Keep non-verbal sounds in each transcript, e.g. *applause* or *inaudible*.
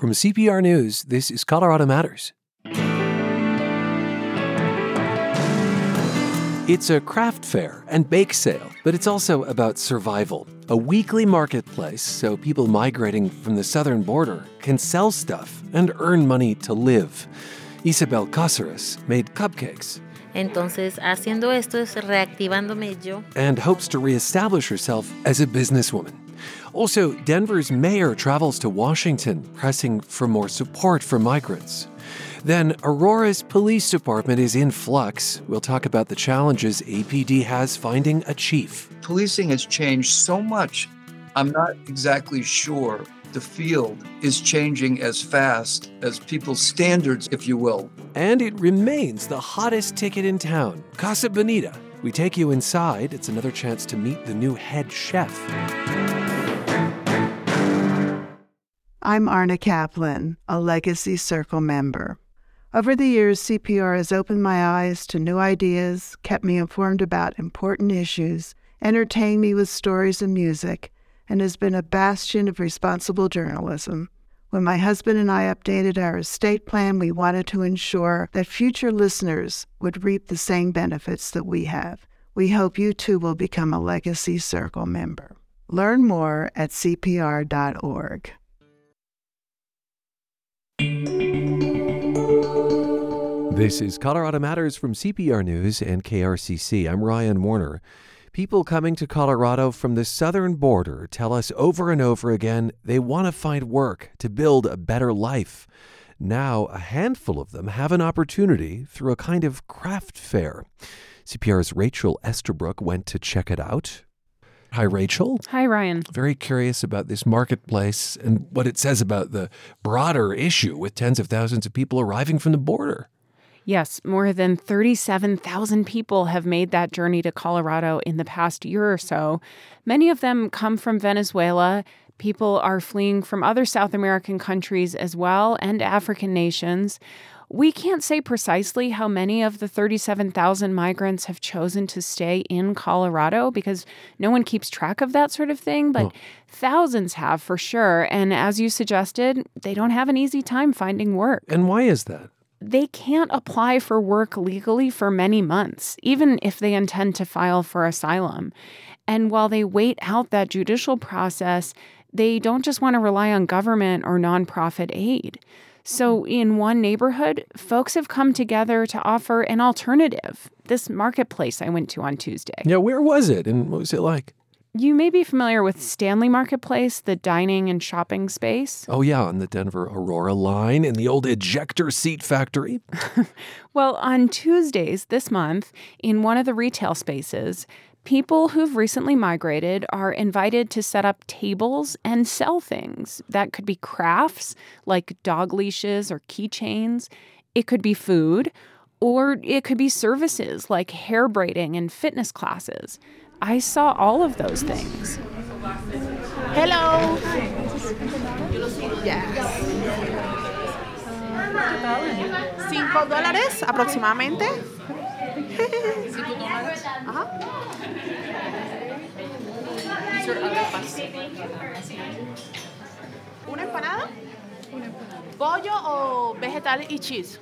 From CPR News, this is Colorado Matters. It's a craft fair and bake sale, but it's also about survival. A weekly marketplace so people migrating from the southern border can sell stuff and earn money to live. Isabel Cáceres made cupcakes. Entonces, haciendo esto es reactivándome yo. And hopes to reestablish herself as a businesswoman. Also, Denver's mayor travels to Washington, pressing for more support for migrants. Then, Aurora's police department is in flux. We'll talk about the challenges APD has finding a chief. Policing has changed so much. I'm not exactly sure the field is changing as fast as people's standards, if you will. And it remains the hottest ticket in town, Casa Bonita. We take you inside. It's another chance to meet the new head chef. I'm Arna Kaplan, a Legacy Circle member. Over the years, CPR has opened my eyes to new ideas, kept me informed about important issues, entertained me with stories and music, and has been a bastion of responsible journalism. When my husband and I updated our estate plan, we wanted to ensure that future listeners would reap the same benefits that we have. We hope you too will become a Legacy Circle member. Learn more at CPR.org. This is Colorado Matters from CPR News and KRCC. I'm Ryan Warner. People coming to Colorado from the southern border tell us over and over again they want to find work to build a better life. Now, a handful of them have an opportunity through a kind of craft fair. CPR's Rachel Estabrook went to check it out. Hi, Rachel. Hi, Ryan. Very curious about this marketplace and what it says about the broader issue with tens of thousands of people arriving from the border. Yes, more than 37,000 people have made that journey to Colorado in the past year or so. Many of them come from Venezuela. People are fleeing from other South American countries as well and African nations. We can't say precisely how many of the 37,000 migrants have chosen to stay in Colorado because no one keeps track of that sort of thing, but oh. thousands have for sure. And as you suggested, they don't have an easy time finding work. And why is that? they can't apply for work legally for many months, even if they intend to file for asylum. And while they wait out that judicial process, they don't just want to rely on government or nonprofit aid. So, in one neighborhood, folks have come together to offer an alternative. This marketplace I went to on Tuesday. Yeah, where was it and what was it like? You may be familiar with Stanley Marketplace, the dining and shopping space. Oh, yeah, on the Denver Aurora line in the old ejector seat factory. *laughs* well, on Tuesdays this month, in one of the retail spaces, people who've recently migrated are invited to set up tables and sell things. That could be crafts like dog leashes or keychains, it could be food, or it could be services like hair braiding and fitness classes. I saw all of those things. Hello. Yes. Cinco dólares aproximadamente. *laughs* ¿Una empanada? ¿Pollo o vegetal y cheese?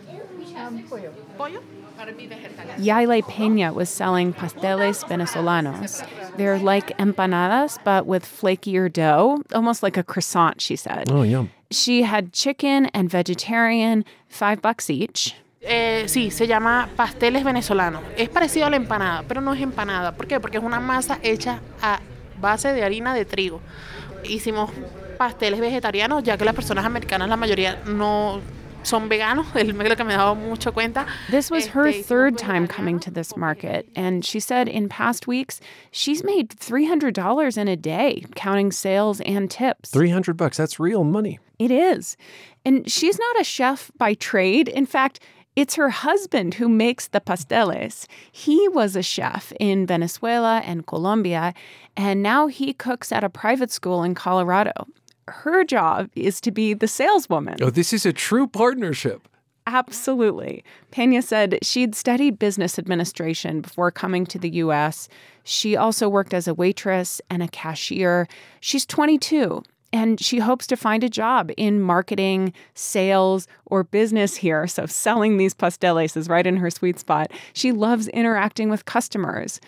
Um, pollo. ¿Pollo? Yaile Pena was selling pasteles venezolanos. They're like empanadas, but with flakier dough, almost like a croissant, she said. Oh, yum. She had chicken and vegetarian, five bucks each. Eh, sí, se llama pasteles venezolanos. Es parecido a la empanada, pero no es empanada. ¿Por qué? Porque es una masa hecha a base de harina de trigo. Hicimos pasteles vegetarianos, ya que las personas americanas, la mayoría, no son veganos, *laughs* el que me daba mucho cuenta. This was her third time coming to this market, and she said in past weeks she's made $300 in a day, counting sales and tips. 300 bucks, that's real money. It is. And she's not a chef by trade. In fact, it's her husband who makes the pasteles. He was a chef in Venezuela and Colombia, and now he cooks at a private school in Colorado her job is to be the saleswoman. Oh, this is a true partnership. Absolutely. Pena said she'd studied business administration before coming to the U.S. She also worked as a waitress and a cashier. She's 22 and she hopes to find a job in marketing, sales, or business here. So, selling these pasteles is right in her sweet spot. She loves interacting with customers.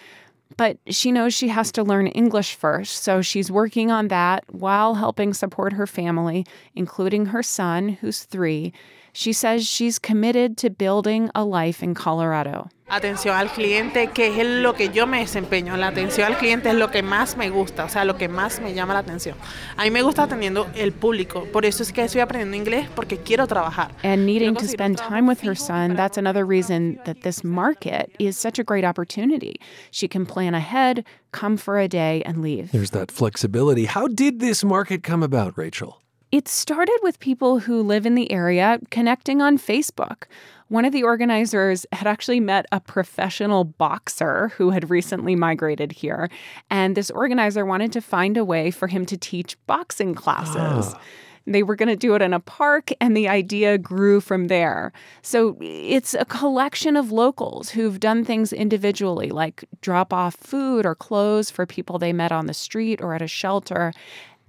But she knows she has to learn English first, so she's working on that while helping support her family, including her son, who's three. She says she's committed to building a life in Colorado. Atención al cliente, que es lo que yo me desempeño. La atención al cliente es lo que más me gusta, o sea, lo que más me llama la atención. A mí me gusta atendiendo el público, por eso es que estoy aprendiendo inglés porque quiero trabajar. And needing to spend time with her son, that's another reason that this market is such a great opportunity. She can plan ahead, come for a day, and leave. There's that flexibility. How did this market come about, Rachel? It started with people who live in the area connecting on Facebook. One of the organizers had actually met a professional boxer who had recently migrated here, and this organizer wanted to find a way for him to teach boxing classes. Ah. They were going to do it in a park, and the idea grew from there. So it's a collection of locals who've done things individually, like drop off food or clothes for people they met on the street or at a shelter.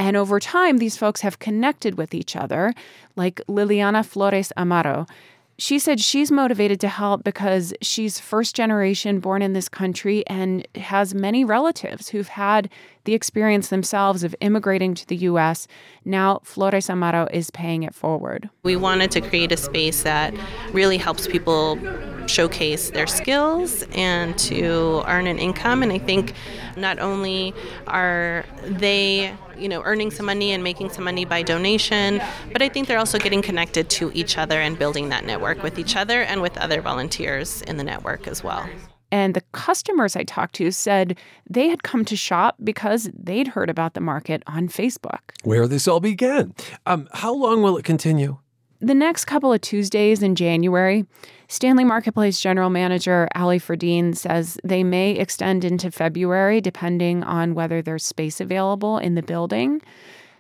And over time, these folks have connected with each other, like Liliana Flores Amaro. She said she's motivated to help because she's first generation born in this country and has many relatives who've had the experience themselves of immigrating to the US. Now, Flores Amaro is paying it forward. We wanted to create a space that really helps people showcase their skills and to earn an income. And I think not only are they you know earning some money and making some money by donation but i think they're also getting connected to each other and building that network with each other and with other volunteers in the network as well And the customers I talked to said they had come to shop because they'd heard about the market on Facebook. Where this all began. Um, how long will it continue? The next couple of Tuesdays in January, Stanley Marketplace General Manager Ali Ferdine says they may extend into February depending on whether there's space available in the building.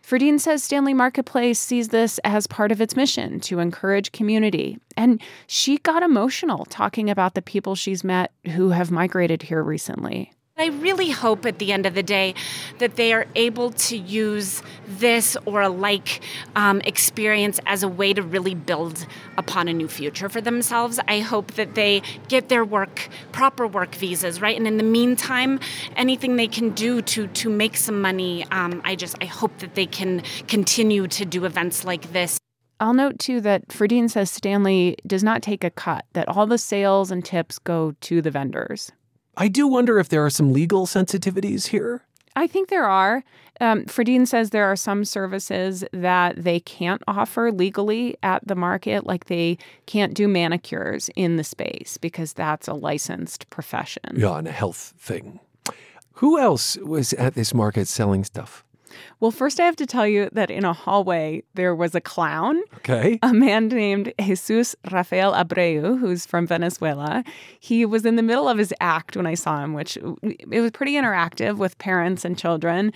Ferdine says Stanley Marketplace sees this as part of its mission to encourage community. And she got emotional talking about the people she's met who have migrated here recently. I really hope at the end of the day that they are able to use this or a like um, experience as a way to really build upon a new future for themselves. I hope that they get their work, proper work visas, right? And in the meantime, anything they can do to to make some money, um, I just I hope that they can continue to do events like this. I'll note too that Ferdine says Stanley does not take a cut, that all the sales and tips go to the vendors. I do wonder if there are some legal sensitivities here. I think there are. Um, Ferdine says there are some services that they can't offer legally at the market, like they can't do manicures in the space because that's a licensed profession. Yeah, and a health thing. Who else was at this market selling stuff? Well, first, I have to tell you that in a hallway, there was a clown, Okay. a man named Jesus Rafael Abreu, who's from Venezuela. He was in the middle of his act when I saw him, which it was pretty interactive with parents and children.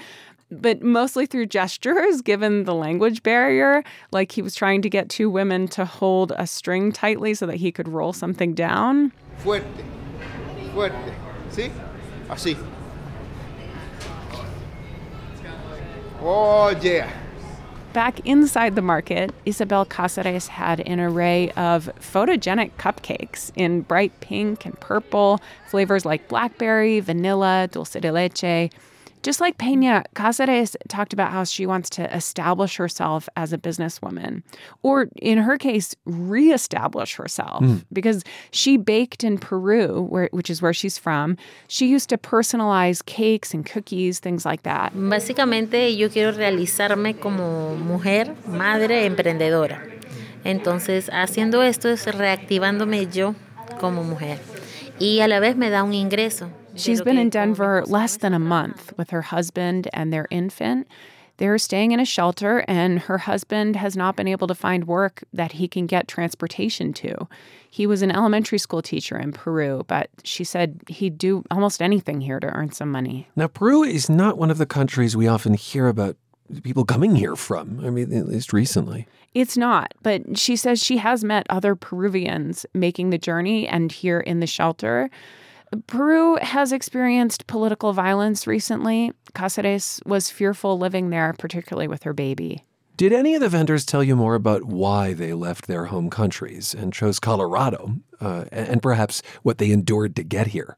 But mostly through gestures, given the language barrier. Like he was trying to get two women to hold a string tightly so that he could roll something down. Fuerte, fuerte. ¿Sí? Así. Oh, yeah. Back inside the market, Isabel Cáceres had an array of photogenic cupcakes in bright pink and purple, flavors like blackberry, vanilla, dulce de leche. Just like Peña, Cáceres talked about how she wants to establish herself as a businesswoman, or in her case, reestablish herself, hmm. because she baked in Peru, where, which is where she's from. She used to personalize cakes and cookies, things like that. Básicamente yo quiero realizarme como mujer, madre, emprendedora. Entonces, haciendo esto es reactivándome yo como mujer. Y a la vez me da un ingreso. De She's been in Denver less than a month with her husband and their infant. They're staying in a shelter, and her husband has not been able to find work that he can get transportation to. He was an elementary school teacher in Peru, but she said he'd do almost anything here to earn some money. Now, Peru is not one of the countries we often hear about people coming here from. I mean, at least recently. It's not, but she says she has met other Peruvians making the journey and here in the shelter. Peru has experienced political violence recently. Cáceres was fearful living there, particularly with her baby. Did any of the vendors tell you more about why they left their home countries and chose Colorado, uh, and perhaps what they endured to get here?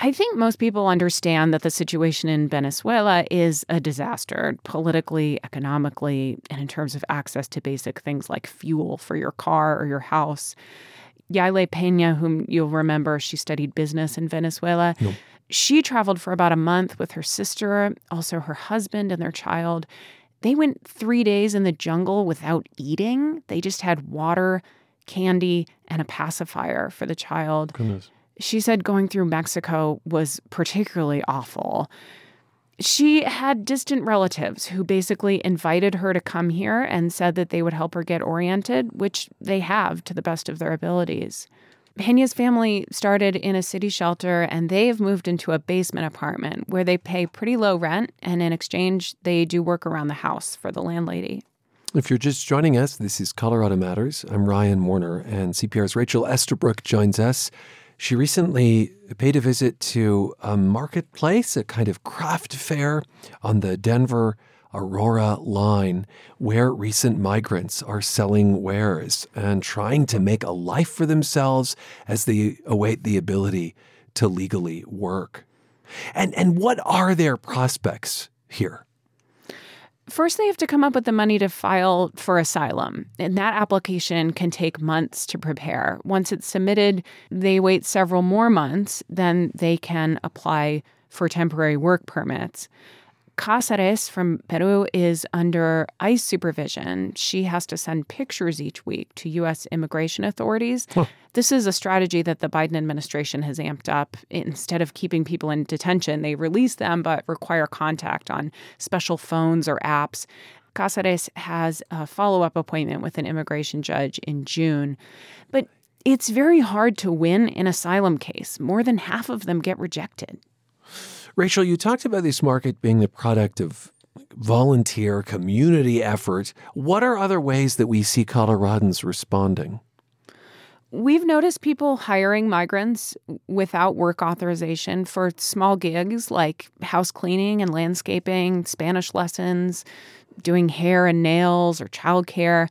I think most people understand that the situation in Venezuela is a disaster politically, economically, and in terms of access to basic things like fuel for your car or your house. Yaile Pena, whom you'll remember, she studied business in Venezuela. Nope. She traveled for about a month with her sister, also her husband and their child. They went three days in the jungle without eating. They just had water, candy, and a pacifier for the child. Goodness. She said going through Mexico was particularly awful. She had distant relatives who basically invited her to come here and said that they would help her get oriented, which they have to the best of their abilities. Pena's family started in a city shelter and they have moved into a basement apartment where they pay pretty low rent and in exchange they do work around the house for the landlady. If you're just joining us, this is Colorado Matters. I'm Ryan Warner and CPR's Rachel Estabrook joins us. She recently paid a visit to a marketplace, a kind of craft fair on the Denver Aurora line, where recent migrants are selling wares and trying to make a life for themselves as they await the ability to legally work. And, and what are their prospects here? First, they have to come up with the money to file for asylum, and that application can take months to prepare. Once it's submitted, they wait several more months, then they can apply for temporary work permits. Cáceres from Peru is under ICE supervision. She has to send pictures each week to U.S. immigration authorities. Huh. This is a strategy that the Biden administration has amped up. Instead of keeping people in detention, they release them but require contact on special phones or apps. Cáceres has a follow up appointment with an immigration judge in June. But it's very hard to win an asylum case. More than half of them get rejected. Rachel, you talked about this market being the product of volunteer community effort. What are other ways that we see Coloradans responding? We've noticed people hiring migrants without work authorization for small gigs like house cleaning and landscaping, Spanish lessons, doing hair and nails, or childcare.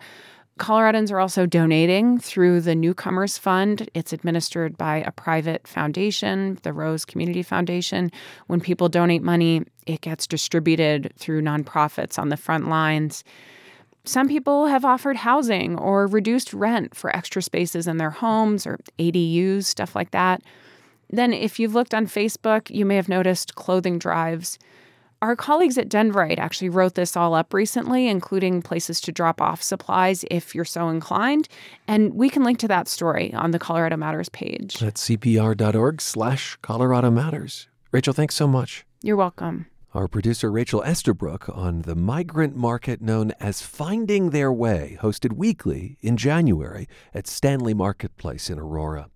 Coloradans are also donating through the Newcomers Fund. It's administered by a private foundation, the Rose Community Foundation. When people donate money, it gets distributed through nonprofits on the front lines. Some people have offered housing or reduced rent for extra spaces in their homes or ADUs, stuff like that. Then, if you've looked on Facebook, you may have noticed clothing drives. Our colleagues at Denverite actually wrote this all up recently, including places to drop off supplies if you're so inclined. And we can link to that story on the Colorado Matters page. At cpr.org slash Colorado Matters. Rachel, thanks so much. You're welcome. Our producer Rachel Estabrook on the migrant market known as Finding Their Way, hosted weekly in January at Stanley Marketplace in Aurora.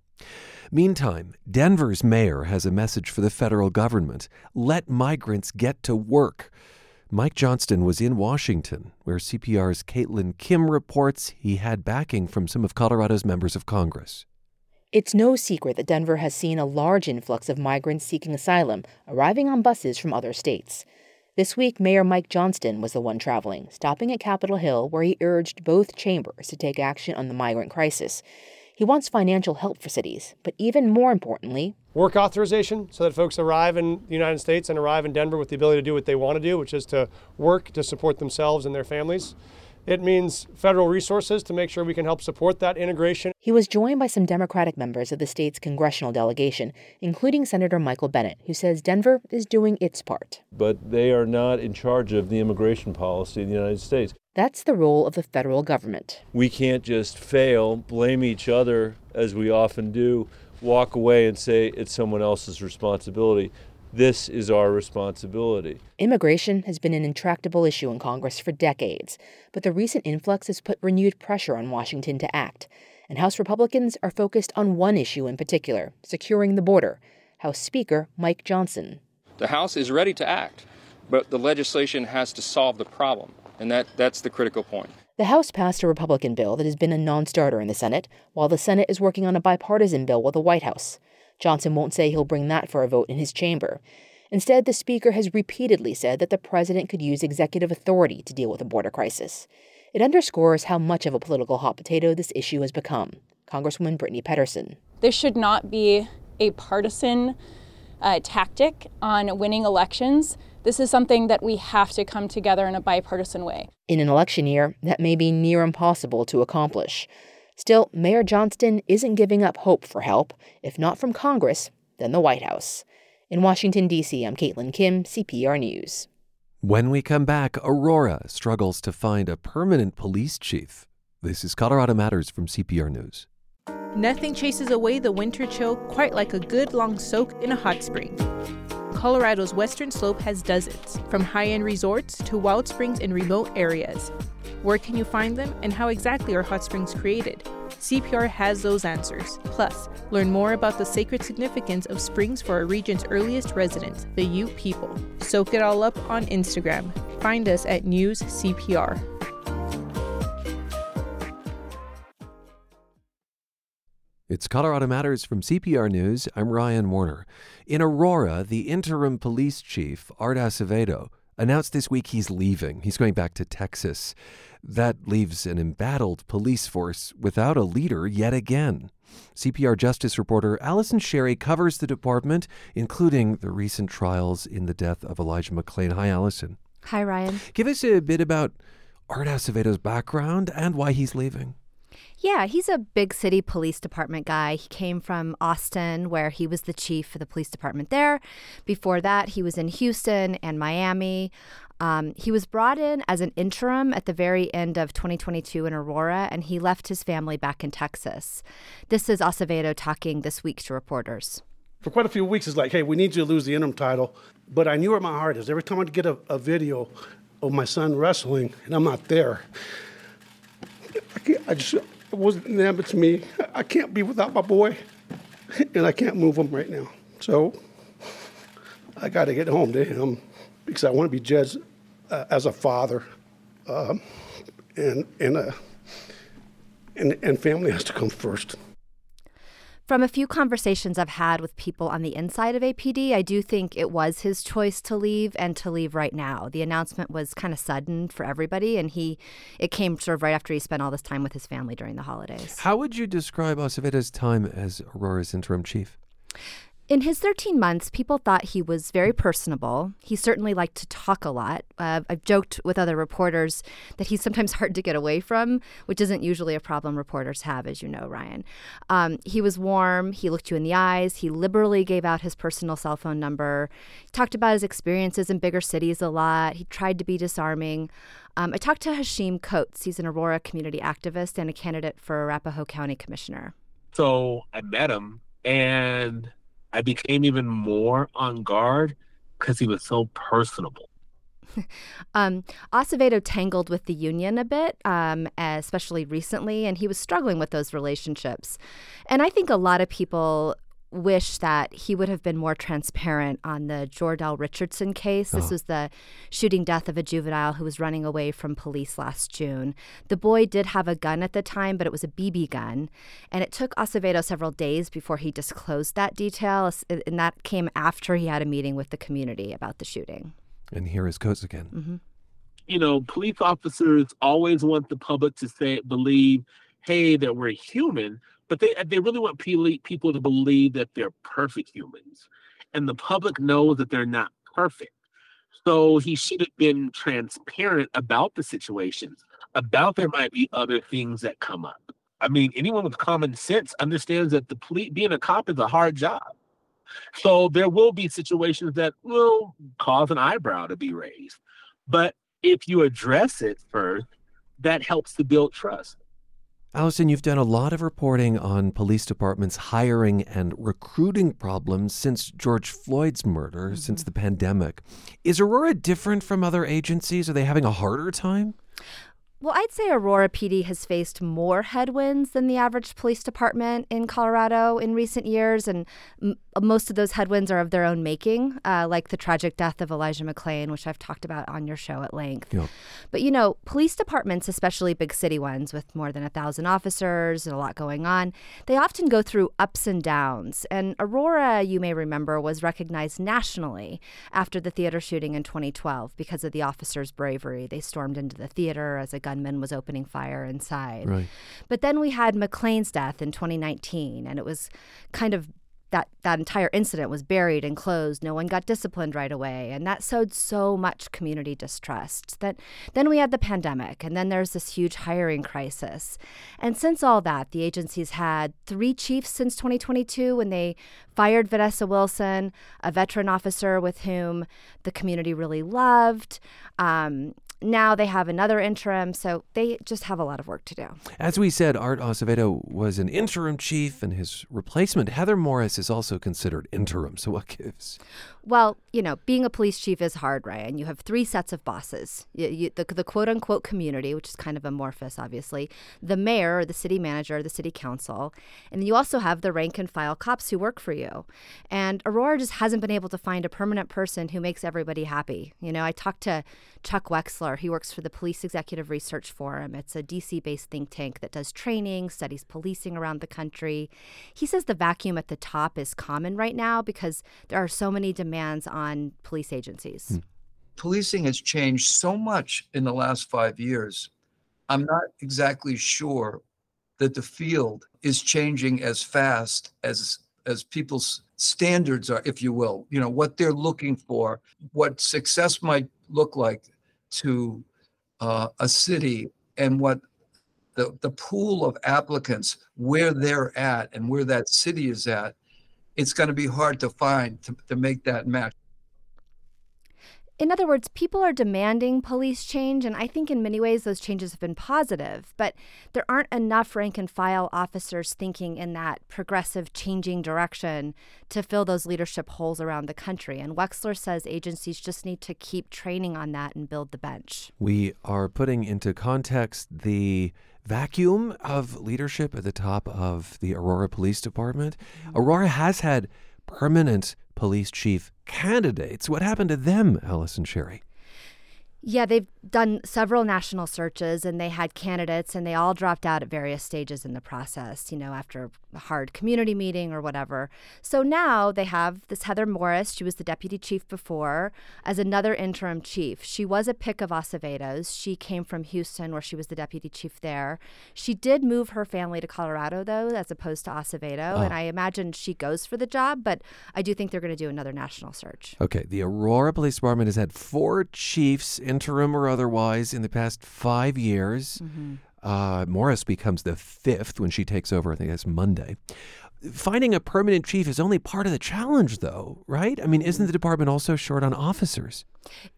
Meantime, Denver's mayor has a message for the federal government let migrants get to work. Mike Johnston was in Washington, where CPR's Caitlyn Kim reports he had backing from some of Colorado's members of Congress. It's no secret that Denver has seen a large influx of migrants seeking asylum arriving on buses from other states. This week, Mayor Mike Johnston was the one traveling, stopping at Capitol Hill, where he urged both chambers to take action on the migrant crisis. He wants financial help for cities, but even more importantly, work authorization so that folks arrive in the United States and arrive in Denver with the ability to do what they want to do, which is to work to support themselves and their families. It means federal resources to make sure we can help support that integration. He was joined by some Democratic members of the state's congressional delegation, including Senator Michael Bennet, who says Denver is doing its part. But they are not in charge of the immigration policy in the United States. That's the role of the federal government. We can't just fail, blame each other, as we often do, walk away and say it's someone else's responsibility. This is our responsibility. Immigration has been an intractable issue in Congress for decades, but the recent influx has put renewed pressure on Washington to act. And House Republicans are focused on one issue in particular securing the border. House Speaker Mike Johnson. The House is ready to act, but the legislation has to solve the problem. And that, that's the critical point. The House passed a Republican bill that has been a non starter in the Senate, while the Senate is working on a bipartisan bill with the White House. Johnson won't say he'll bring that for a vote in his chamber. Instead, the Speaker has repeatedly said that the President could use executive authority to deal with the border crisis. It underscores how much of a political hot potato this issue has become. Congresswoman Brittany Pettersen. This should not be a partisan uh, tactic on winning elections. This is something that we have to come together in a bipartisan way. In an election year, that may be near impossible to accomplish. Still, Mayor Johnston isn't giving up hope for help, if not from Congress, then the White House. In Washington, D.C., I'm Caitlyn Kim, CPR News. When we come back, Aurora struggles to find a permanent police chief. This is Colorado Matters from CPR News. Nothing chases away the winter chill quite like a good long soak in a hot spring. Colorado's western slope has dozens, from high end resorts to wild springs in remote areas. Where can you find them, and how exactly are hot springs created? CPR has those answers. Plus, learn more about the sacred significance of springs for our region's earliest residents, the Ute people. Soak it all up on Instagram. Find us at News It's Colorado Matters from CPR News. I'm Ryan Warner. In Aurora, the interim police chief, Art Acevedo, announced this week he's leaving. He's going back to Texas. That leaves an embattled police force without a leader yet again. CPR Justice reporter Allison Sherry covers the department, including the recent trials in the death of Elijah McClain. Hi, Allison. Hi, Ryan. Give us a bit about Art Acevedo's background and why he's leaving. Yeah, he's a big city police department guy. He came from Austin, where he was the chief for the police department there. Before that, he was in Houston and Miami. Um, he was brought in as an interim at the very end of 2022 in Aurora, and he left his family back in Texas. This is Acevedo talking this week to reporters. For quite a few weeks, it's like, hey, we need you to lose the interim title. But I knew where my heart is. Every time I get a, a video of my son wrestling and I'm not there, I, I just it wasn't them, it's me. I can't be without my boy, and I can't move him right now. So I got to get home to him because I want to be judged uh, as a father, um, and and, uh, and and family has to come first. From a few conversations I've had with people on the inside of APD, I do think it was his choice to leave and to leave right now. The announcement was kind of sudden for everybody, and he it came sort of right after he spent all this time with his family during the holidays. How would you describe Acevedo's time as Aurora's interim chief? In his 13 months, people thought he was very personable. He certainly liked to talk a lot. Uh, I've joked with other reporters that he's sometimes *laughs* hard to get away from, which isn't usually a problem reporters have, as you know, Ryan. Um, he was warm. He looked you in the eyes. He liberally gave out his personal cell phone number. He talked about his experiences in bigger cities a lot. He tried to be disarming. Um, I talked to Hashim Coates. He's an Aurora community activist and a candidate for Arapahoe County Commissioner. So I met him and I became even more on guard because he was so personable. *laughs* um, Acevedo tangled with the union a bit, um, especially recently, and he was struggling with those relationships. And I think a lot of people wish that he would have been more transparent on the Jor'Dell Richardson case. This oh. was the shooting death of a juvenile who was running away from police last June. The boy did have a gun at the time, but it was a BB gun. And it took Acevedo several days before he disclosed that detail. And that came after he had a meeting with the community about the shooting. And here is Coates again. Mm-hmm. You know, police officers always want the public to say, believe, hey, that we're human but they they really want people to believe that they're perfect humans, and the public knows that they're not perfect. So he should have been transparent about the situations, about there might be other things that come up. I mean, anyone with common sense understands that the police being a cop is a hard job. So there will be situations that will cause an eyebrow to be raised. But if you address it first, that helps to build trust. Allison, you've done a lot of reporting on police departments' hiring and recruiting problems since George Floyd's murder, mm-hmm. since the pandemic. Is Aurora different from other agencies? Are they having a harder time? Well, I'd say Aurora PD has faced more headwinds than the average police department in Colorado in recent years. And most of those headwinds are of their own making, uh, like the tragic death of Elijah McClain, which I've talked about on your show at length. Yeah. But you know, police departments, especially big city ones with more than a thousand officers and a lot going on, they often go through ups and downs. And Aurora, you may remember, was recognized nationally after the theater shooting in 2012 because of the officers' bravery. They stormed into the theater as a gunman was opening fire inside. Right. But then we had McClain's death in 2019, and it was kind of that that entire incident was buried and closed. No one got disciplined right away, and that sowed so much community distrust. That then we had the pandemic, and then there's this huge hiring crisis. And since all that, the agency's had three chiefs since 2022 when they fired Vanessa Wilson, a veteran officer with whom the community really loved. Um, now they have another interim, so they just have a lot of work to do. As we said, Art Acevedo was an interim chief, and his replacement, Heather Morris, is also considered interim. So what gives? Well, you know, being a police chief is hard, Ryan. You have three sets of bosses you, you, the, the quote unquote community, which is kind of amorphous, obviously, the mayor, or the city manager, or the city council, and then you also have the rank and file cops who work for you. And Aurora just hasn't been able to find a permanent person who makes everybody happy. You know, I talked to Chuck Wexler. He works for the Police Executive Research Forum. It's a DC based think tank that does training, studies policing around the country. He says the vacuum at the top is common right now because there are so many demands on police agencies. Policing has changed so much in the last five years. I'm not exactly sure that the field is changing as fast as as people's standards are, if you will. You know what they're looking for, what success might look like to uh, a city, and what the the pool of applicants, where they're at, and where that city is at. It's going to be hard to find to, to make that match. In other words, people are demanding police change, and I think in many ways those changes have been positive, but there aren't enough rank and file officers thinking in that progressive, changing direction to fill those leadership holes around the country. And Wexler says agencies just need to keep training on that and build the bench. We are putting into context the vacuum of leadership at the top of the Aurora Police Department. Mm-hmm. Aurora has had permanent police chief candidates. What happened to them, Allison Sherry? Yeah, they've done several national searches and they had candidates and they all dropped out at various stages in the process, you know, after a hard community meeting or whatever. So now they have this Heather Morris. She was the deputy chief before as another interim chief. She was a pick of Acevedo's. She came from Houston where she was the deputy chief there. She did move her family to Colorado though, as opposed to Acevedo. Oh. And I imagine she goes for the job, but I do think they're going to do another national search. Okay, the Aurora Police Department has had four chiefs, interim or otherwise, in the past five years. Uh, Morris becomes the fifth when she takes over. I think that's Monday. Finding a permanent chief is only part of the challenge, though, right? I mean, isn't the department also short on officers?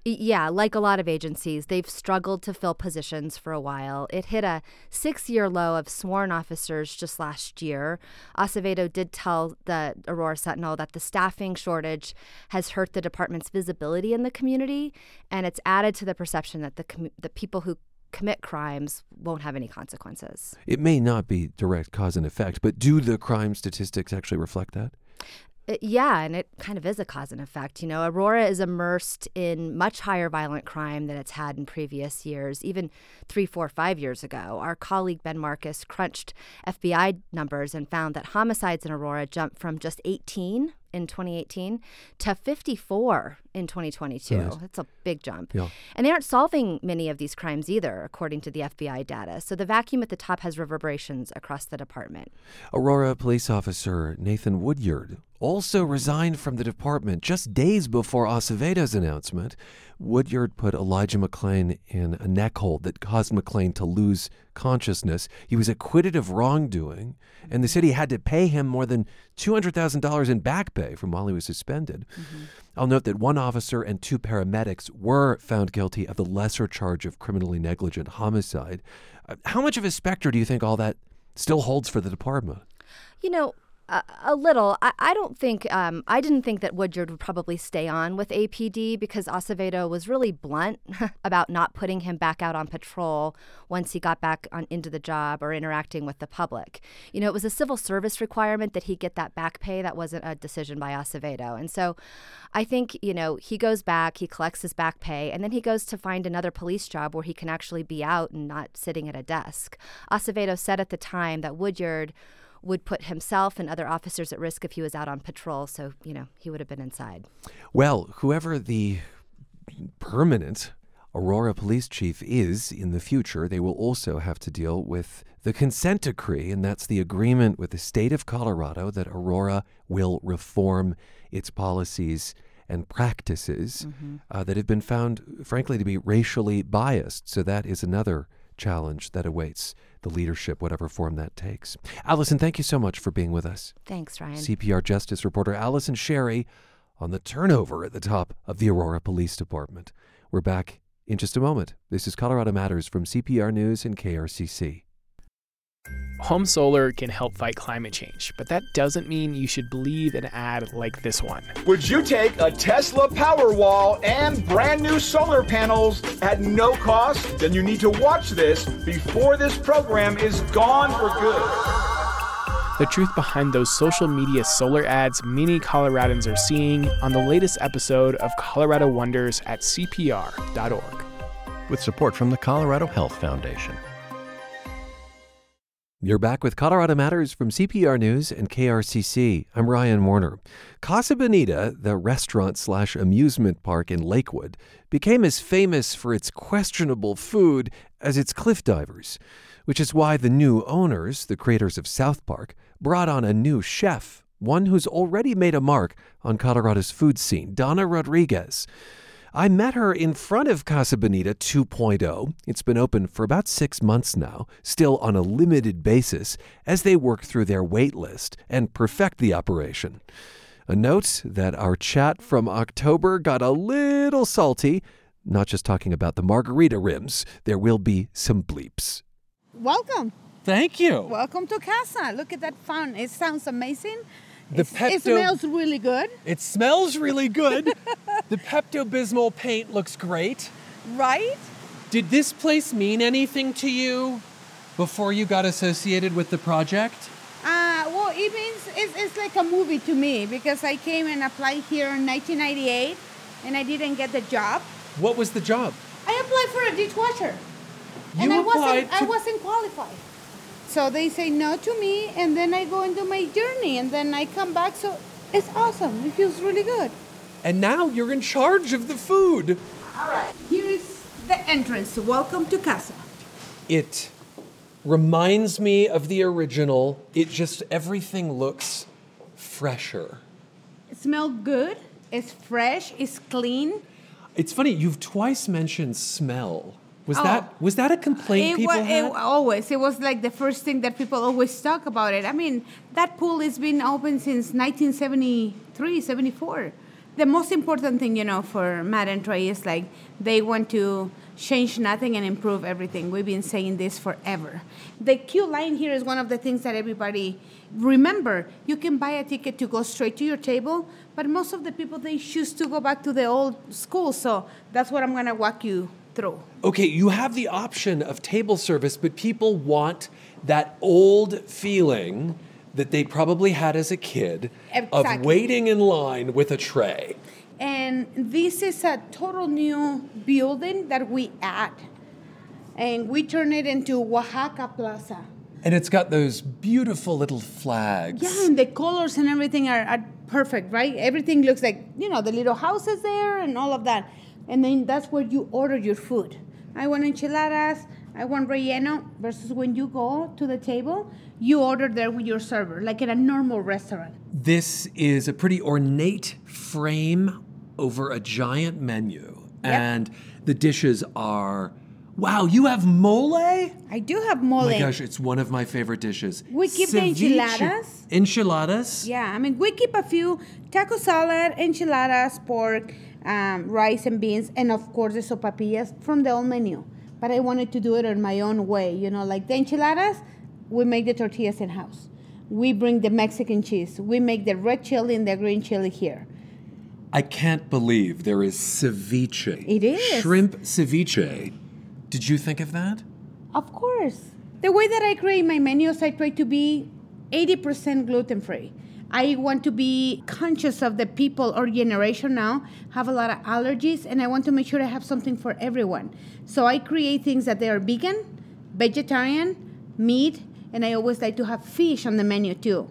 Yeah, like a lot of agencies, they've struggled to fill positions for a while. It hit a six year low of sworn officers just last year. Acevedo did tell the Aurora Sentinel that the staffing shortage has hurt the department's visibility in the community, and it's added to the perception that the, commu- the people who commit crimes won't have any consequences. It may not be direct cause and effect, but do the crime statistics actually reflect that? Uh, yeah, and it kind of is a cause and effect. You know, Aurora is immersed in much higher violent crime than it's had in previous years, even three, four, five years ago. Our colleague Ben Markus crunched FBI numbers and found that homicides in Aurora jumped from just 18 in 2018 to 54 in 2022. Nice. That's a big jump. Yeah. And they aren't solving many of these crimes either, according to the FBI data. So the vacuum at the top has reverberations across the department. Aurora police officer Nathan Woodyard also resigned from the department just days before Acevedo's announcement. Woodyard put Elijah McClain in a neck hold that caused McClain to lose consciousness. He was acquitted of wrongdoing, and the city had to pay him more than $200,000 in back pay from while he was suspended. I'll note that one officer and two paramedics were found guilty of the lesser charge of criminally negligent homicide. Uh, How much of a specter do you think all that still holds for the department? You know, A, little. I, I don't think, um, I didn't think that Woodyard would probably stay on with APD because Acevedo was really blunt *laughs* about not putting him back out on patrol once he got back on into the job or interacting with the public. You know, it was a civil service requirement that he get that back pay. That wasn't a decision by Acevedo. And so I think, you know, he goes back, he collects his back pay, and then he goes to find another police job where he can actually be out and not sitting at a desk. Acevedo said at the time that Woodyard would put himself and other officers at risk if he was out on patrol. So, you know, he would have been inside. Well, whoever the permanent Aurora police chief is in the future, they will also have to deal with the consent decree, and that's the agreement with the state of Colorado that Aurora will reform its policies and practices Mm-hmm. uh, that have been found, frankly, to be racially biased. So that is another challenge that awaits the leadership, whatever form that takes. Allison, thank you so much for being with us. Thanks, Ryan. CPR Justice reporter Allison Sherry on the turnover at the top of the Aurora Police Department. We're back in just a moment. This is Colorado Matters from CPR News and KRCC. Home solar can help fight climate change, but that doesn't mean you should believe an ad like this one. Would you take a Tesla Powerwall and brand new solar panels at no cost? Then you need to watch this before this program is gone for good. The truth behind those social media solar ads many Coloradans are seeing on the latest episode of Colorado Wonders at CPR.org. With support from the Colorado Health Foundation. You're back with Colorado Matters from CPR News and KRCC. I'm Ryan Warner. Casa Bonita, the restaurant slash amusement park in Lakewood, became as famous for its questionable food as its cliff divers, which is why the new owners, the creators of South Park, brought on a new chef, one who's already made a mark on Colorado's food scene, Dana Rodriguez. I met her in front of Casa Bonita 2.0. It's been open for about six months now, still on a limited basis, as they work through their wait list and perfect the operation. A note that our chat from October got a little salty, not just talking about the margarita rims, there will be some bleeps. Welcome. Thank you. Welcome to Casa. Look at that fountain. It sounds amazing. The It's- Pepto- It smells really good. It smells really good. *laughs* the Pepto Bismol paint looks great. Right? Did this place mean anything to you before you got associated with the project? Uh, well, it means it's, it's like a movie to me because I came and applied here in 1998 and I didn't get the job. What was the job? I applied for a dishwasher. You and I wasn't, applied I wasn't qualified. So they say no to me and then I go into my journey and then I come back. So it's awesome. It feels really good. And now you're in charge of the food. All right. Here is the entrance. Welcome to Casa. It reminds me of the original. It just, everything looks fresher. It smells good. It's fresh. It's clean. It's funny, you've twice mentioned smell. Was Oh. that was that a complaint It people wa- had? it always. It was like the first thing that people always talk about it. I mean, that pool has been open since 1973, 74. The most important thing, you know, for Matt and Trey is like they want to change nothing and improve everything. We've been saying this forever. The queue line here is one of the things that everybody remember. You can buy a ticket to go straight to your table, but most of the people they choose to go back to the old school. So that's what I'm gonna walk you through. Okay, you have the option of table service, but people want that old feeling that they probably had as a kid of waiting in line with a tray. And this is a total new building that we add. And we turn it into Oaxaca Plaza. And it's got those beautiful little flags. Yeah, and the colors and everything are, are perfect, right? Everything looks like, you know, the little houses there and all of that. And then that's where you order your food. I want enchiladas, I want relleno, versus when you go to the table, you order there with your server, like in a normal restaurant. This is a pretty ornate frame over a giant menu. And the dishes are wow, you have mole? I do have mole. Oh my gosh, it's one of my favorite dishes. We keep the enchiladas. Enchiladas? Yeah, I mean, we keep a few taco salad, enchiladas, pork, um, rice and beans, and of course the sopapillas from the old menu. But I wanted to do it in my own way, you know, like the enchiladas, we make the tortillas in house. We bring the Mexican cheese. We make the red chili and the green chili here. I can't believe there is ceviche. It is. Shrimp ceviche. Did you think of that? Of course. The way that I create my menus, I try to be 80% gluten free. I want to be conscious of the people or generation now have a lot of allergies, and I want to make sure I have something for everyone. So I create things that they are vegan, vegetarian, meat, and I always like to have fish on the menu too.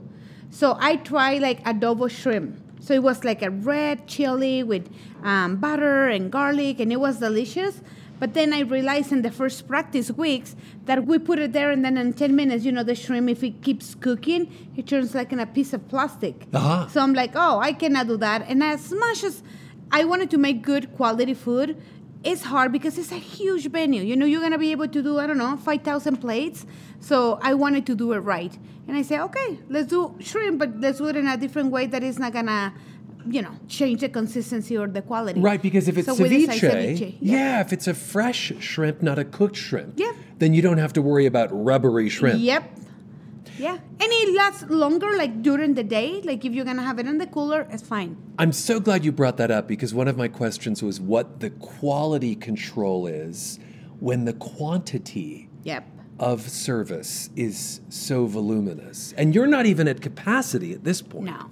So I try like adobo shrimp. So it was like a red chili with um, butter and garlic, and it was delicious. But then I realized in the first practice weeks that we put it there, and then in 10 minutes, you know, the shrimp, if it keeps cooking, it turns like in a piece of plastic. Uh-huh. So I'm like, oh, I cannot do that. And as much as I wanted to make good quality food, it's hard because it's a huge venue. You know, you're gonna be able to do, I don't know, 5,000 plates. So I wanted to do it right. And I said, okay, let's do shrimp, but let's do it in a different way that is not gonna, you know, change the consistency or the quality. Right, because if it's So ceviche, ceviche, yeah. if it's a fresh shrimp, not a cooked shrimp, Yeah. then you don't have to worry about rubbery shrimp. Yep. Yeah. And it lasts longer, like during the day. Like if you're gonna have it in the cooler, it's fine. I'm so glad you brought that up because one of my questions was what the quality control is when the quantity Yep. of service is so voluminous. And you're not even at capacity at this point. No.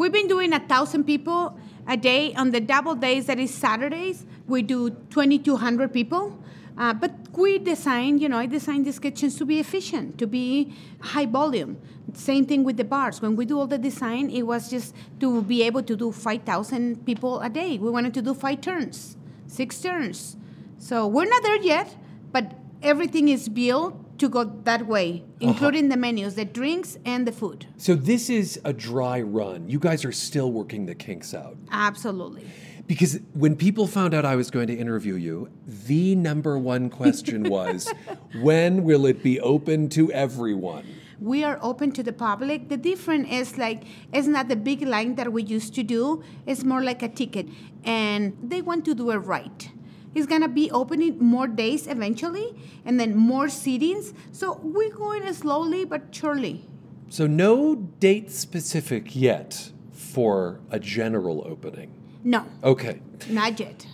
We've been doing a thousand people a day. On the double days, that is Saturdays, we do 2,200 people. Uh, but we designed, you know, I designed these kitchens to be efficient, to be high volume. Same thing with the bars. When we do all the design, it was just to be able to do 5,000 people a day. We wanted to do five turns, six turns. So we're not there yet, but everything is built to go that way, uh-huh. including the menus, the drinks, and the food. So this is a dry run. You guys are still working the kinks out. Absolutely. Because when people found out I was going to interview you, the number one question *laughs* was when will it be open to everyone? we are open to the public. The difference is like it's not the big line that we used to do. It's more like a ticket, and they want to do it right. It's gonna be opening more days eventually, and then more seatings. So we're going slowly but surely. So, no date specific yet for a general opening. No, Okay. not yet.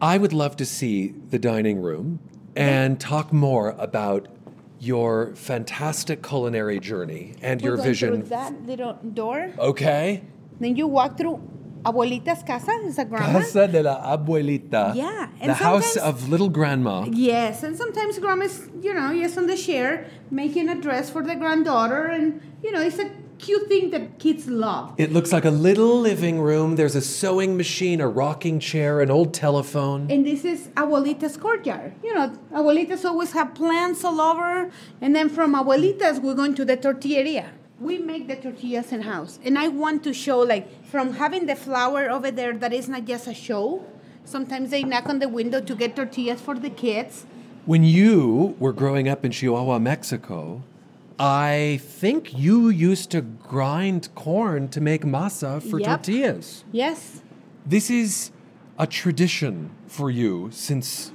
I would love to see the dining room and talk more about your fantastic culinary journey and We're your going vision. through that little door. Okay. Then you walk through Abuelita's casa. is a grandma. Casa de la Abuelita. Yeah, and The house of little grandma. Yes, and sometimes grandma's, you know, yes, on the chair, making a dress for the granddaughter, and you know, it's a cute thing that kids love. It looks like a little living room. There's a sewing machine, a rocking chair, an old telephone. And this is Abuelita's courtyard. You know, Abuelitas always have plants all over, and then from Abuelitas we're going to the tortilleria. We make the tortillas in house, and I want to show like from having the flour over there that is not just a show. Sometimes they knock on the window to get tortillas for the kids. When you were growing up in Chihuahua, Mexico, I think you used to grind corn to make masa for Yep. tortillas. Yes. This is a tradition for you since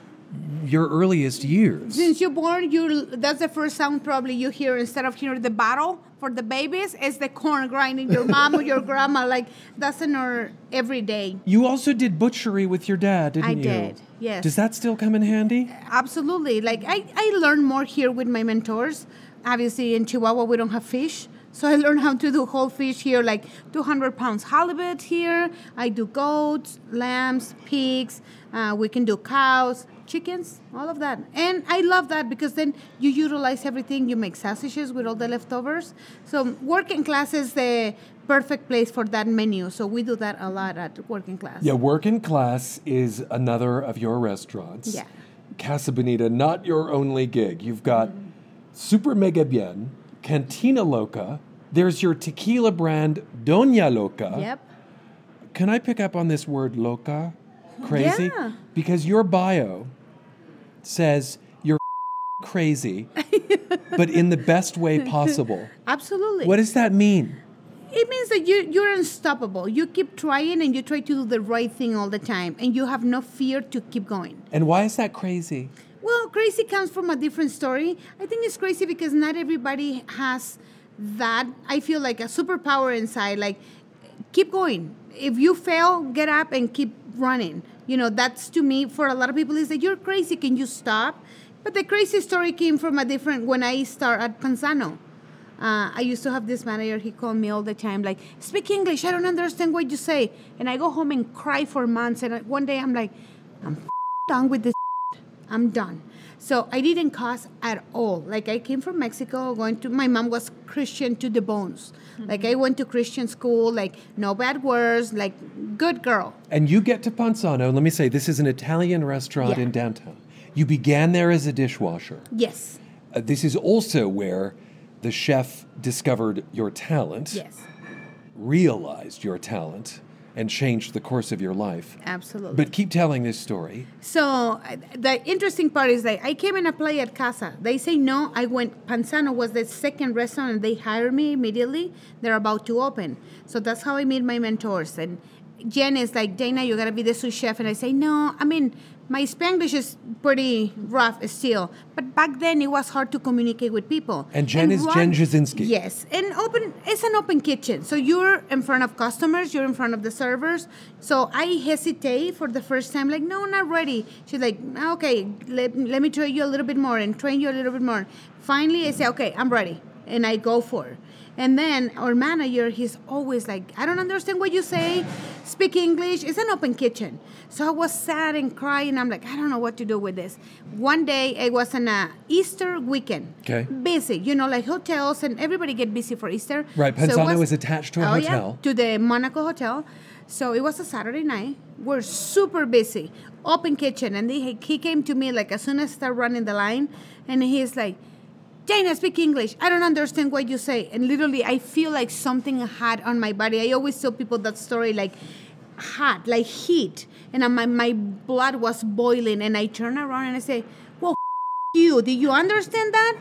your earliest years. Since you're born, you that's the first sound probably you hear instead of hearing the battle for the babies, is the corn grinding your mom or your grandma. *laughs* Like that's in our every day. You also did butchery with your dad, didn't I you? did, yes. Does that still come in handy? Absolutely. Like I, I learned more here with my mentors. Obviously in Chihuahua we don't have fish. So I *laughs* learned how to do whole fish here, like 200 pounds halibut here. I do goats, lambs, pigs. Uh, we can do cows, chickens, all of that. And I love that because then you utilize everything. You make sausages with all the leftovers. So working class is the perfect place for that menu. So we do that a lot at working class. Yeah, Working Class is another of your restaurants. Yeah. Casa Bonita, not your only gig. You've got Super Mega Bien, Cantina Loca. There's your tequila brand, Doña Loca. Yep. Can I pick up on this word loca? Crazy? Yeah. Because your bio says you're *laughs* crazy, *laughs* but in the best way possible. Absolutely. What does that mean? It means that you, you're unstoppable. You keep trying and you try to do the right thing all the time, and you have no fear to keep going. And why is that crazy? Well, crazy comes from a different story. I think it's crazy because not everybody has that I feel like a superpower inside. Like, keep going. If you fail, get up and keep running. You know, that's to me for a lot of people is that you're crazy. Can you stop? But the crazy story came from a different when I start at Panzano. Uh, I used to have this manager. He called me all the time, like, "Speak English. I don't understand what you say." And I go home and cry for months. And one day I'm like, "I'm done with this. I'm done." So I didn't cuss at all. Like I came from Mexico, going to my mom was Christian to the bones. Mm-hmm. Like I went to Christian school, like no bad words, like good girl. And you get to Panzano. Let me say, this is an Italian restaurant Yeah. in downtown. You began there as a dishwasher. Yes. Uh, this is also where the chef discovered your talent, Yes. realized your talent, and changed the course of your life. Absolutely. But keep telling this story. So uh, the interesting part is that I came and applied at Casa. They say no. I went. Panzano was the second restaurant, and they hired me immediately. They're about to open. So that's how I meet my mentors. And Jen is like, Dana, you gotta be the sous chef. And I say, no. I mean, my Spanglish is pretty rough still. But back then, it was hard to communicate with people. And Jen is Jen Jasinski. Yes, and open. It's an open kitchen, so you're in front of customers, you're in front of the servers. So I hesitate for the first time, like, no, not ready. She's like, okay, let, let me train you a little bit more and train you a little bit more. Finally, I say, okay, I'm ready, and I go for it. And then our manager, he's always like, I don't understand what you say. Speak English. It's an open kitchen. So I was sad and crying. I'm like, I don't know what to do with this. One day, it was an a Easter weekend. Okay. Busy, you know, like hotels and everybody get busy for Easter. Right, So it Panzano was- attached to a oh, hotel. Yeah, to the Monaco Hotel. So it was a Saturday night. We're super busy, open kitchen, and he, he came to me like as soon as I start running the line, and he's like, Dana, speak English. I don't understand what you say. And literally, I feel like something hot on my body. I always tell people that story like hot, like heat. And uh, my, my blood was boiling. And I turn around and I say, Well, you, do you understand that?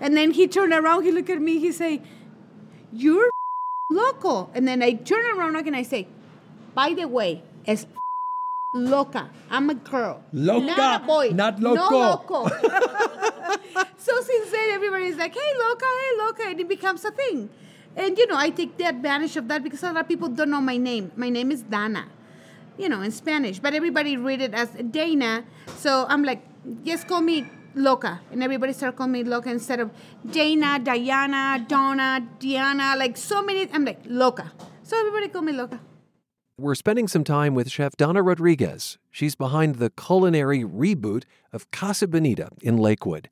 And then he turned around, he looked at me, he say, You're loco. And then I turn around and I say, By the way, es loca. I'm a girl. Loca, Not a boy. not No loco. loco. *laughs* so since then, everybody's like, hey, loca, hey, loca, and it becomes a thing. And, you know, I take the advantage of that because a lot of people don't know my name. My name is Dana, you know, in Spanish, but everybody read it as Dana. So I'm like, just call me Loca. And everybody started calling me Loca instead of Dana, Diana, Donna, Diana, like so many. I'm like, Loca. So everybody call me Loca. We're spending some time with Chef Dana Rodriguez. She's behind the culinary reboot of Casa Bonita in Lakewood.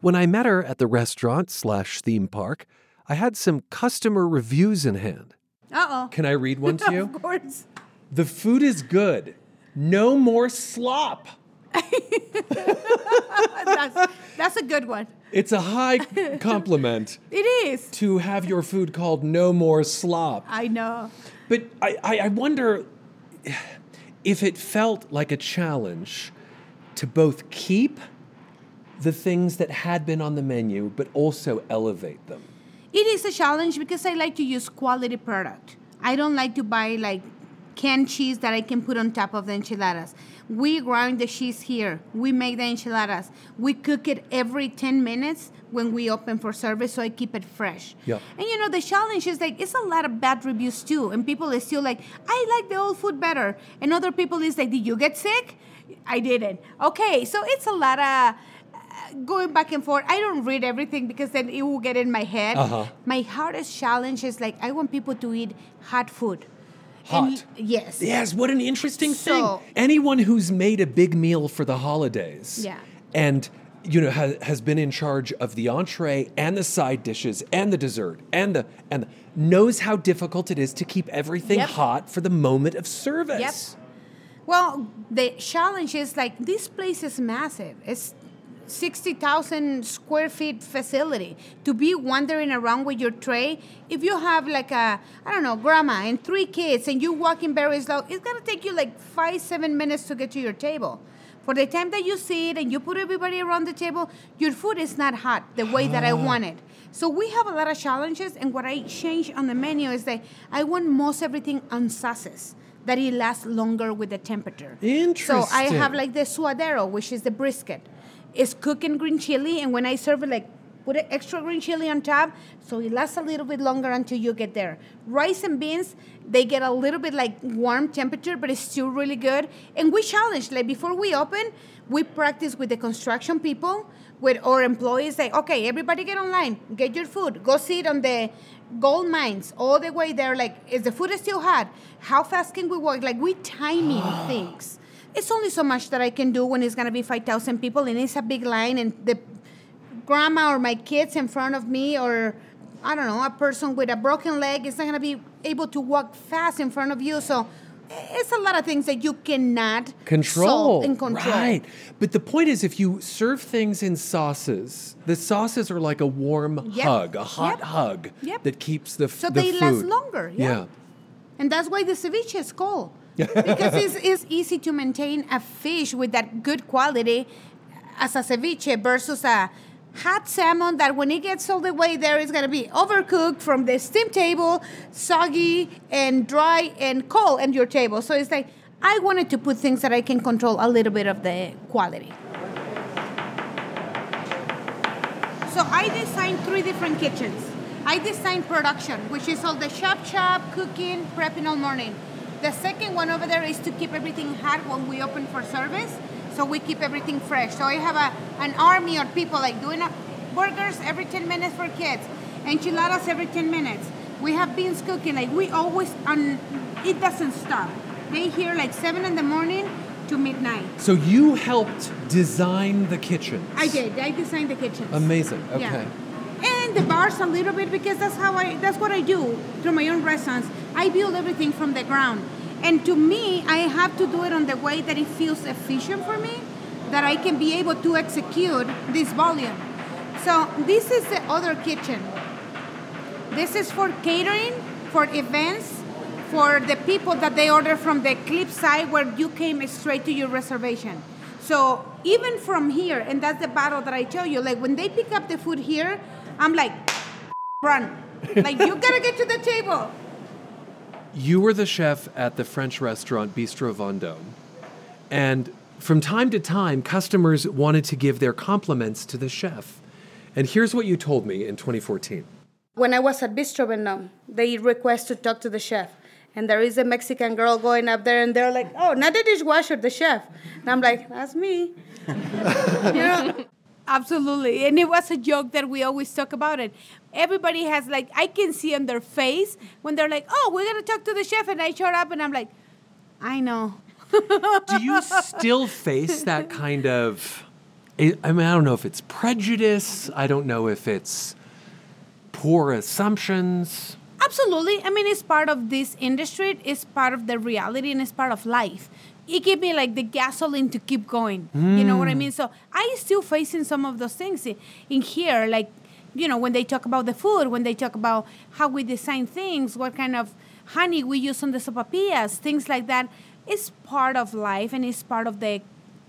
When I met her at the restaurant slash theme park, I had some customer reviews in hand. Uh oh. Can I read one to *laughs* you? of course. The food is good. No more slop. *laughs* that's, that's a good one. It's a high *laughs* compliment It is. to have your food called no more slop. I know. But I, I, I wonder if it felt like a challenge to both keep the things that had been on the menu, but also elevate them. It is a challenge because I like to use quality product. I don't like to buy like canned cheese that I can put on top of the enchiladas. We grind the cheese here. We make the enchiladas. We cook it every 10 minutes when we open for service so I keep it fresh. Yeah. And you know, the challenge is like, it's a lot of bad reviews too. And people are still like, I like the old food better. And other people is like, did you get sick? I didn't. Okay, so it's a lot of uh, going back and forth. I don't read everything because then it will get in my head. Uh-huh. My hardest challenge is like, I want people to eat hot food. Hot. Yes. Yes, what an interesting So- thing. Anyone who's made a big meal for the holidays Yeah. and you know has, has been in charge of the entree and the side dishes and the dessert and the and the, knows how difficult it is to keep everything Yep. hot for the moment of service. Yep. Well, the challenge is like this place is massive. It's 60,000 square feet facility. To be wandering around with your tray, if you have like a, I don't know, grandma and three kids and you walking very slow, it's gonna take you like five, seven minutes to get to your table. For the time that you sit and you put everybody around the table, your food is not hot the way that I ah. want it. So we have a lot of challenges, and what I change on the menu is that I want most everything on sauces that it lasts longer with the temperature. Interesting. So I have like the suadero, which is the brisket. It's cooked in green chili, and when I serve it, like Put an extra green chili on top so it lasts a little bit longer until you get there. Rice and beans, they get a little bit like warm temperature, but it's still really good. And we challenge, like before we open, we practice with the construction people, with our employees, like, okay, everybody get online, get your food, go sit on the gold mines all the way there. Like, is the food still hot? How fast can we work? Like, we timing *sighs* things. It's only so much that I can do when it's gonna be 5,000 people and it's a big line and the grandma or my kids in front of me or I don't know, a person with a broken leg is not going to be able to walk fast in front of you. So it's a lot of things that you cannot Control. and control. Right. But the point is, if you serve things in sauces, the sauces are like a warm Yep. hug, a hot Yep. hug Yep. that keeps the, f- So the they food. last longer. Yeah. Yeah. And that's why the ceviche is called. Because *laughs* it's, it's easy to maintain a fish with that good quality as a ceviche versus a hot salmon that when it gets all the way there is going to be overcooked from the steam table, soggy and dry and cold on your table. So it's like I wanted to put things that I can control a little bit of the quality. So I designed three different kitchens. I designed production, which is all the shop shop, cooking, prepping all morning. The second one over there is to keep everything hot when we open for service, so we keep everything fresh. So I have a, an army of people like doing a, burgers every 10 minutes for kids, enchiladas every 10 minutes. We have beans cooking, like we always, on, it doesn't stop. They here like 7 in the morning to midnight. So you helped design the kitchen. I did, I designed the kitchen. Amazing. Okay. Yeah. and the bars a little bit because that's how I that's what I do through my own restaurants. I build everything from the ground. And to me, I have to do it on the way that it feels efficient for me, that I can be able to execute this volume. So this is the other kitchen. This is for catering, for events, for the people that they order from the clip side where you came straight to your reservation. So even from here, and that's the battle that I tell you, like when they pick up the food here, I'm like, *laughs* run. like you gotta get to the table. You were the chef at the French restaurant Bistro Vendôme. And from time to time, customers wanted to give their compliments to the chef. And here's what you told me in 2014. When I was at Bistro Vendôme, they request to talk to the chef. And there is a Mexican girl going up there, and they're like, oh, not the dishwasher, the chef. And I'm like, that's me. *laughs* you know? Absolutely. And it was a joke that we always talk about it. Everybody has, like, I can see on their face when they're like, oh, we're to talk to the chef. And I showed up, and I'm like, I know. Do you still face that *laughs* kind of. I mean, I don't know if it's prejudice, I don't know if it's poor assumptions. Absolutely. I mean, it's part of this industry. It's part of the reality, and it's part of life. It gave me like the gasoline to keep going. You know what I Mm. mean? So I still facing some of those things in, in here, like you know when they talk about the food, when they talk about how we design things, what kind of honey we use on the sopapillas, things like that. It's part of life, and it's part of the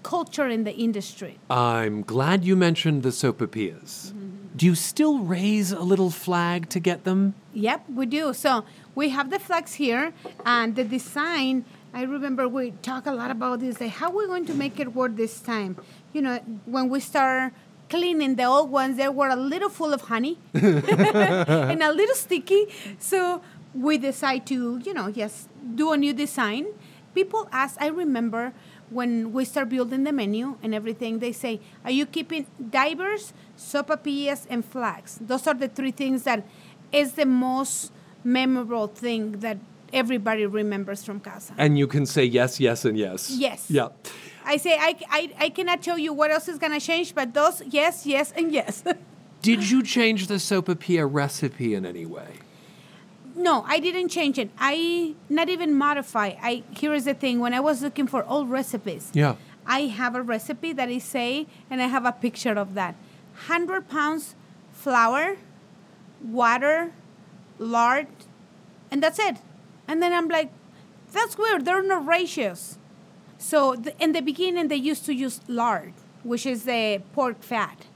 culture in the industry. I'm glad you mentioned the sopapillas. Mm-hmm. Do you still raise a little flag to get them? Yep, we do. So we have the flags here, and the design. I remember we talk a lot about this. Like, how are we going to make it work this time? You know, when we start cleaning the old ones, they were a little full of honey *laughs* and a little sticky. So we decide to, you know, yes, do a new design. People ask. I remember when we start building the menu and everything, they say, "Are you keeping divers, sopapillas, and flags?" Those are the three things that is the most memorable thing that everybody remembers from casa. And you can say yes, yes, and yes. Yes. Yeah. I say I, I, I cannot tell you what else is gonna change, but those yes, yes, and yes. *laughs* Did you change the sopapilla recipe in any way? no, I didn't change it. I not even modify. I here is the thing. When I was looking for old recipes, Yeah. I have a recipe that is say, and I have a picture of that. Hundred pounds flour, water, lard, and that's it. And then I'm like, that's weird. There are no ratios. So th- in the beginning, they used to use lard, which is the pork fat.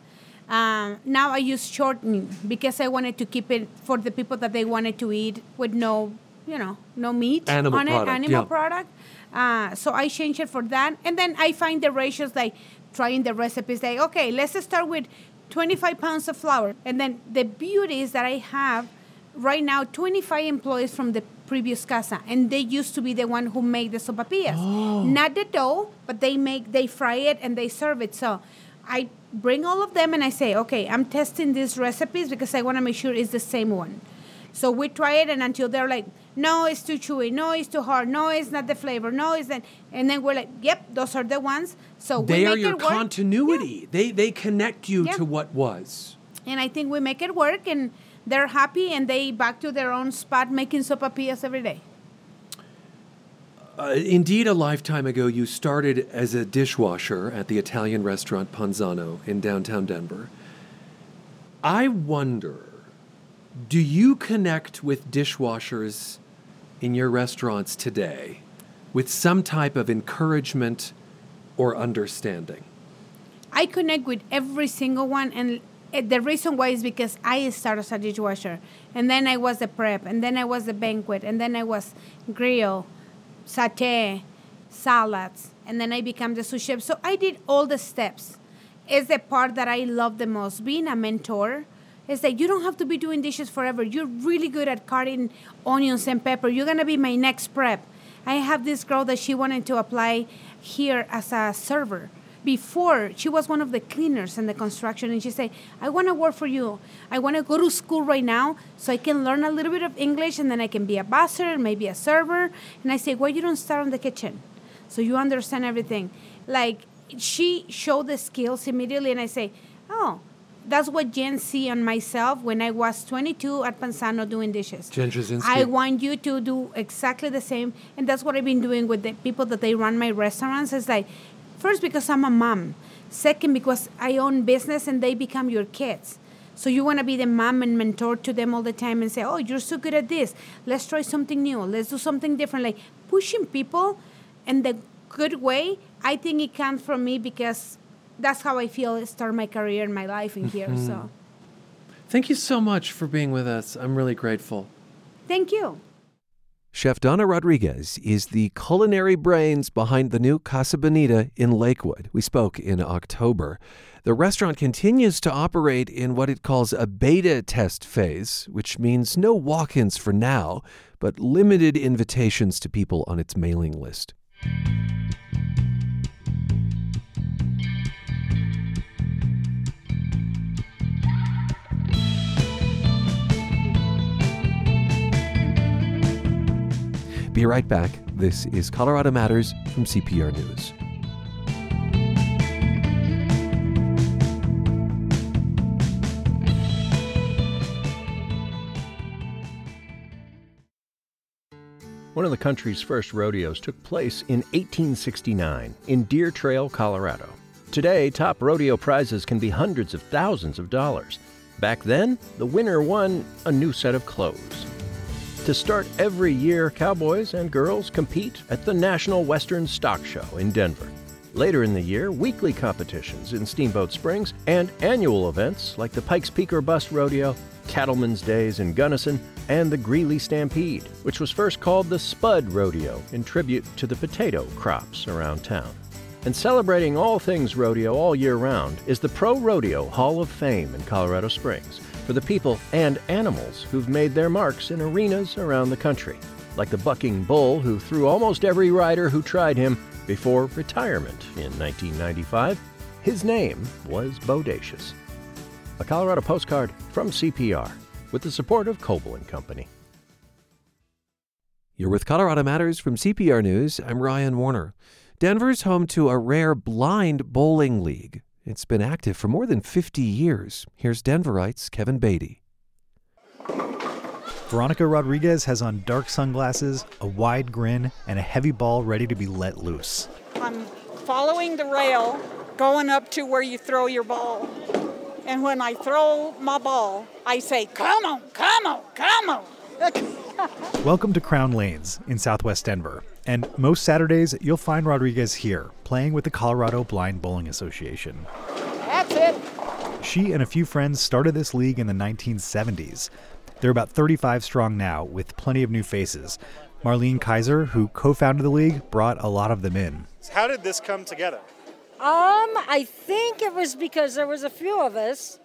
Um, now I use shortening because I wanted to keep it for the people that they wanted to eat with no, you know, no meat Animal on product, it, animal yeah. product. Uh, so I change it for that, and then I find the ratios like trying the recipes. Like okay, let's start with 25 pounds of flour. And then the beauty is that I have right now 25 employees from the previous casa and they used to be the one who made the sopapillas Oh. not the dough but they make they fry it and they serve it. So i bring all of them and i say okay i'm testing these recipes because i want to make sure it's the same one. So we try it and until they're like no it's too chewy. No it's too hard. No it's not the flavor. No it's that and then we're like yep those are the ones. So we they are your continuity. They they connect you Yeah. to what was. and I think we make it work, and they're happy, and they back to their own spot making sopapillas every day. Uh, indeed, a lifetime ago, you started as a dishwasher at the Italian restaurant Panzano in downtown Denver. I wonder do you connect with dishwashers in your restaurants today with some type of encouragement or understanding? I connect with every single one, and Eh, the reason why is because I started as a dishwasher, and then I was the prep, and then I was the banquet, and then I was grill, satay, salads, and then I became the sous chef. So I did all the steps. It's the part that I love the most. Being a mentor is that you don't have to be doing dishes forever. You're really good at cutting onions and pepper. You're gonna be my next prep. I have this girl that she wanted to apply here as a server. Before she was one of the cleaners in the construction, and she said, "I want to work for you. I want to go to school right now so I can learn a little bit of English, and then I can be a busser, maybe a server." And I say, "Why you don't start in the kitchen, so you understand everything?" Like she showed the skills immediately, and I say, "Oh." That's what Jen see on myself when I was 22 at Panzano doing dishes. Jen Jasinski. I want you to do exactly the same, and that's what I've been doing with the people that they run my restaurants. It's like, first because I'm a mom, second because I own business and they become your kids. So you want to be the mom and mentor to them all the time and say, "Oh, you're so good at this. Let's try something new. Let's do something different." Like pushing people in the good way. I think it comes from me because that's how I feel start my career and my life in here. Mhm. So Thank you so much for being with us. I'm really grateful. thank you. Chef Dana Rodriguez is the culinary brains behind the new Casa Bonita in Lakewood. We spoke in October. The restaurant continues to operate in what it calls a beta test phase, which means no walk ins for now, but limited invitations to people on its mailing list. Be right back. This is Colorado Matters from CPR News. One of the country's first rodeos took place in 1869 in Deer Trail, Colorado. Today, top rodeo prizes can be hundreds of thousands of dollars. Back then, the winner won a new set of clothes. To start every year, cowboys and girls compete at the National Western Stock Show in Denver. Later in the year, weekly competitions in Steamboat Springs and annual events like the Pikes Peak or Bust Rodeo, Cattlemen's Days in Gunnison, and the Greeley Stampede, which was first called the Spud Rodeo in tribute to the potato crops around town. And celebrating all things rodeo all year round is the Pro Rodeo Hall of Fame in Colorado Springs for the people and animals who've made their marks in arenas around the country, like the bucking bull who threw almost every rider who tried him before retirement in 1995. His name was Bodacious. A Colorado postcard from CPR with the support of Coble and Company. You're with Colorado Matters from CPR News. I'm Ryan Warner. Denver's home to a rare blind bowling league. It's been active for more than 50 years. Here's Denverites Kevin Beaty. Veronica Rodriguez has on dark sunglasses, a wide grin, and a heavy ball ready to be let loose. I'm following the rail, going up to where you throw your ball. And when I throw my ball, I say, Come on, come on, come on. *laughs* Welcome to Crown Lanes in southwest Denver. And most Saturdays, you'll find Rodriguez here, playing with the Colorado Blind Bowling Association. That's it. She and a few friends started this league in the 1970s. They're about 35 strong now, with plenty of new faces. Marlene Kaiser, who co founded the league, brought a lot of them in. How did this come together? Um, I think it was because there was a few of us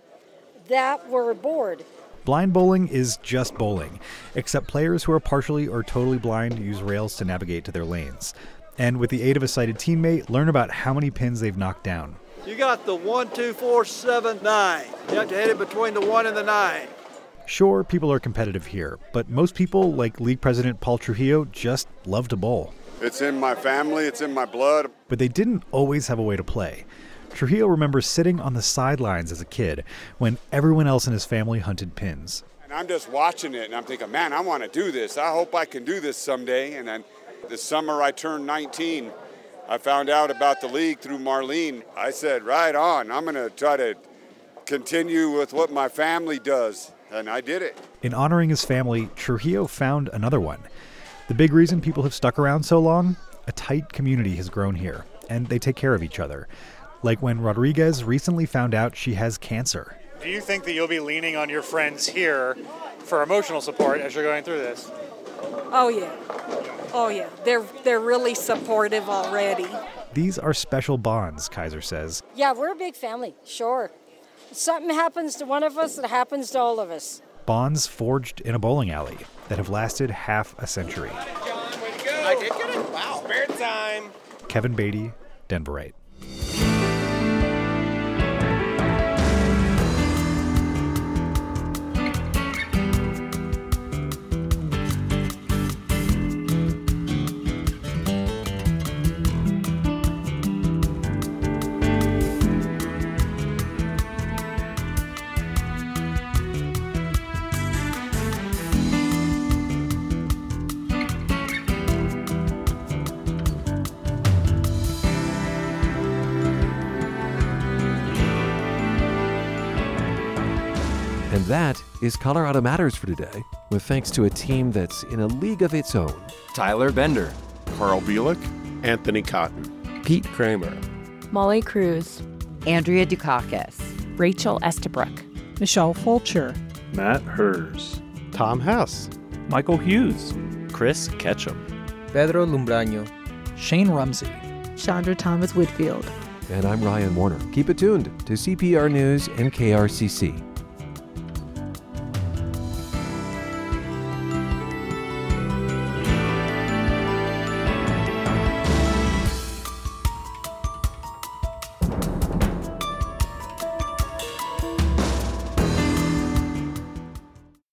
that were bored. Blind bowling is just bowling, except players who are partially or totally blind use rails to navigate to their lanes. And with the aid of a sighted teammate, learn about how many pins they've knocked down. You got the one, two, four, seven, nine. You have to hit it between the one and the nine. Sure, people are competitive here, but most people, like league president Paul Trujillo, just love to bowl. It's in my family, it's in my blood. But they didn't always have a way to play. Trujillo remembers sitting on the sidelines as a kid when everyone else in his family hunted pins. And I'm just watching it and I'm thinking, man, I want to do this. I hope I can do this someday. And then the summer I turned 19, I found out about the league through Marlene. I said, right on, I'm going to try to continue with what my family does. And I did it. In honoring his family, Trujillo found another one. The big reason people have stuck around so long? A tight community has grown here, and they take care of each other like when Rodriguez recently found out she has cancer. Do you think that you'll be leaning on your friends here for emotional support as you're going through this? Oh yeah. Oh yeah. They're they're really supportive already. These are special bonds, Kaiser says. Yeah, we're a big family, sure. If something happens to one of us, it happens to all of us. Bonds forged in a bowling alley that have lasted half a century. John, way to go. I did get it. Wow. Spare time. Kevin Beaty, Denverite. Is Colorado Matters for today, with thanks to a team that's in a league of its own. Tyler Bender, Carl Bielik, Anthony Cotton, Pete Kramer, Molly Cruz, Andrea Dukakis, Rachel Estabrook, Michelle Fulcher, Matt Hers, Tom Hess, Michael Hughes, Chris Ketchum, Pedro Lumbraño, Shane Rumsey, Chandra Thomas Whitfield. And I'm Ryan Warner. Keep it tuned to CPR News and KRCC.